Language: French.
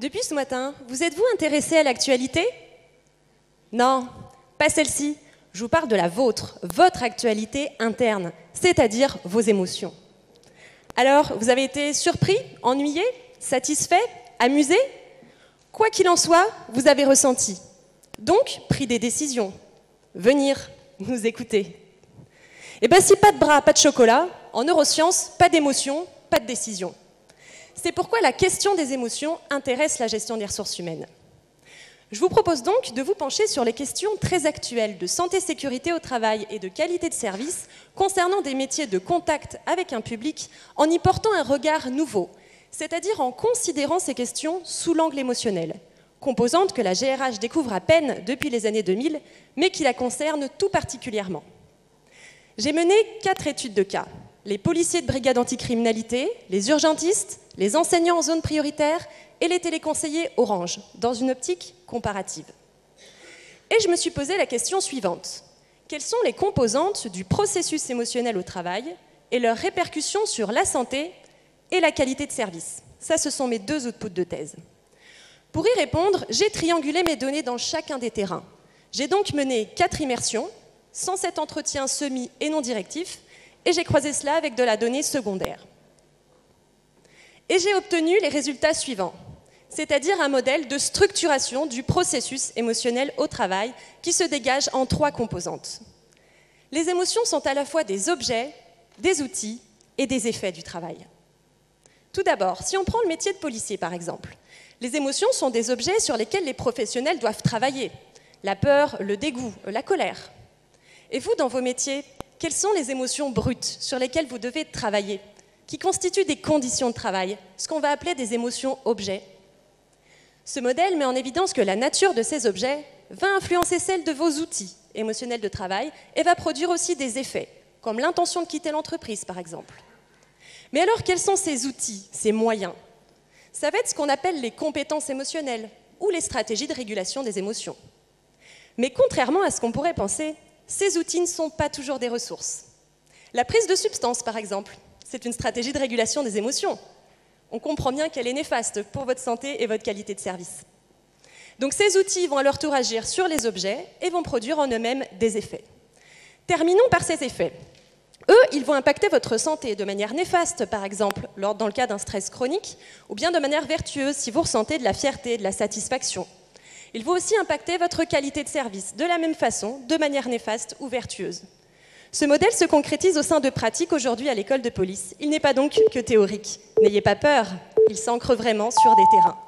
Depuis ce matin, vous êtes-vous intéressé à l'actualité? Non, pas celle-ci. Je vous parle de la vôtre, votre actualité interne, c'est-à-dire vos émotions. Alors, vous avez été surpris, ennuyé, satisfait, amusé? Quoi qu'il en soit, vous avez ressenti. Donc, pris des décisions. Venir nous écouter. Et bien, si pas de bras, pas de chocolat, en neurosciences, pas d'émotion, pas de décision. C'est pourquoi la question des émotions intéresse la gestion des ressources humaines. Je vous propose donc de vous pencher sur les questions très actuelles de santé-sécurité au travail et de qualité de service concernant des métiers de contact avec un public en y portant un regard nouveau, c'est-à-dire en considérant ces questions sous l'angle émotionnel, composante que la GRH découvre à peine depuis les années 2000, mais qui la concerne tout particulièrement. J'ai mené quatre études de cas. Les policiers de brigade anticriminalité, les urgentistes, les enseignants en zone prioritaire et les téléconseillers Orange, dans une optique comparative. Et je me suis posé la question suivante. Quelles sont les composantes du processus émotionnel au travail et leurs répercussions sur la santé et la qualité de service? Ça, ce sont mes deux outputs de thèse. Pour y répondre, j'ai triangulé mes données dans chacun des terrains. J'ai donc mené quatre immersions, 107 entretiens semi et non directifs, et j'ai croisé cela avec de la donnée secondaire. Et j'ai obtenu les résultats suivants c'est-à-dire un modèle de structuration du processus émotionnel au travail qui se dégage en trois composantes. Les émotions sont à la fois des objets, des outils et des effets du travail. Tout d'abord, si on prend le métier de policier par exemple, les émotions sont des objets sur lesquels les professionnels doivent travailler. La peur, le dégoût, la colère. Et vous, dans vos métiers, quelles sont les émotions brutes sur lesquelles vous devez travailler, qui constituent des conditions de travail, ce qu'on va appeler des émotions objets ce modèle met en évidence que la nature de ces objets va influencer celle de vos outils émotionnels de travail et va produire aussi des effets, comme l'intention de quitter l'entreprise par exemple. Mais alors quels sont ces outils, ces moyens? Ça va être ce qu'on appelle les compétences émotionnelles ou les stratégies de régulation des émotions. Mais contrairement à ce qu'on pourrait penser, ces outils ne sont pas toujours des ressources. La prise de substance, par exemple, c'est une stratégie de régulation des émotions on comprend bien qu'elle est néfaste pour votre santé et votre qualité de service. Donc ces outils vont à leur tour agir sur les objets et vont produire en eux-mêmes des effets. Terminons par ces effets. Eux, ils vont impacter votre santé de manière néfaste, par exemple, dans le cas d'un stress chronique, ou bien de manière vertueuse si vous ressentez de la fierté, de la satisfaction. Ils vont aussi impacter votre qualité de service de la même façon, de manière néfaste ou vertueuse. Ce modèle se concrétise au sein de pratiques aujourd'hui à l'école de police. Il n'est pas donc que théorique. N'ayez pas peur, il s'ancre vraiment sur des terrains.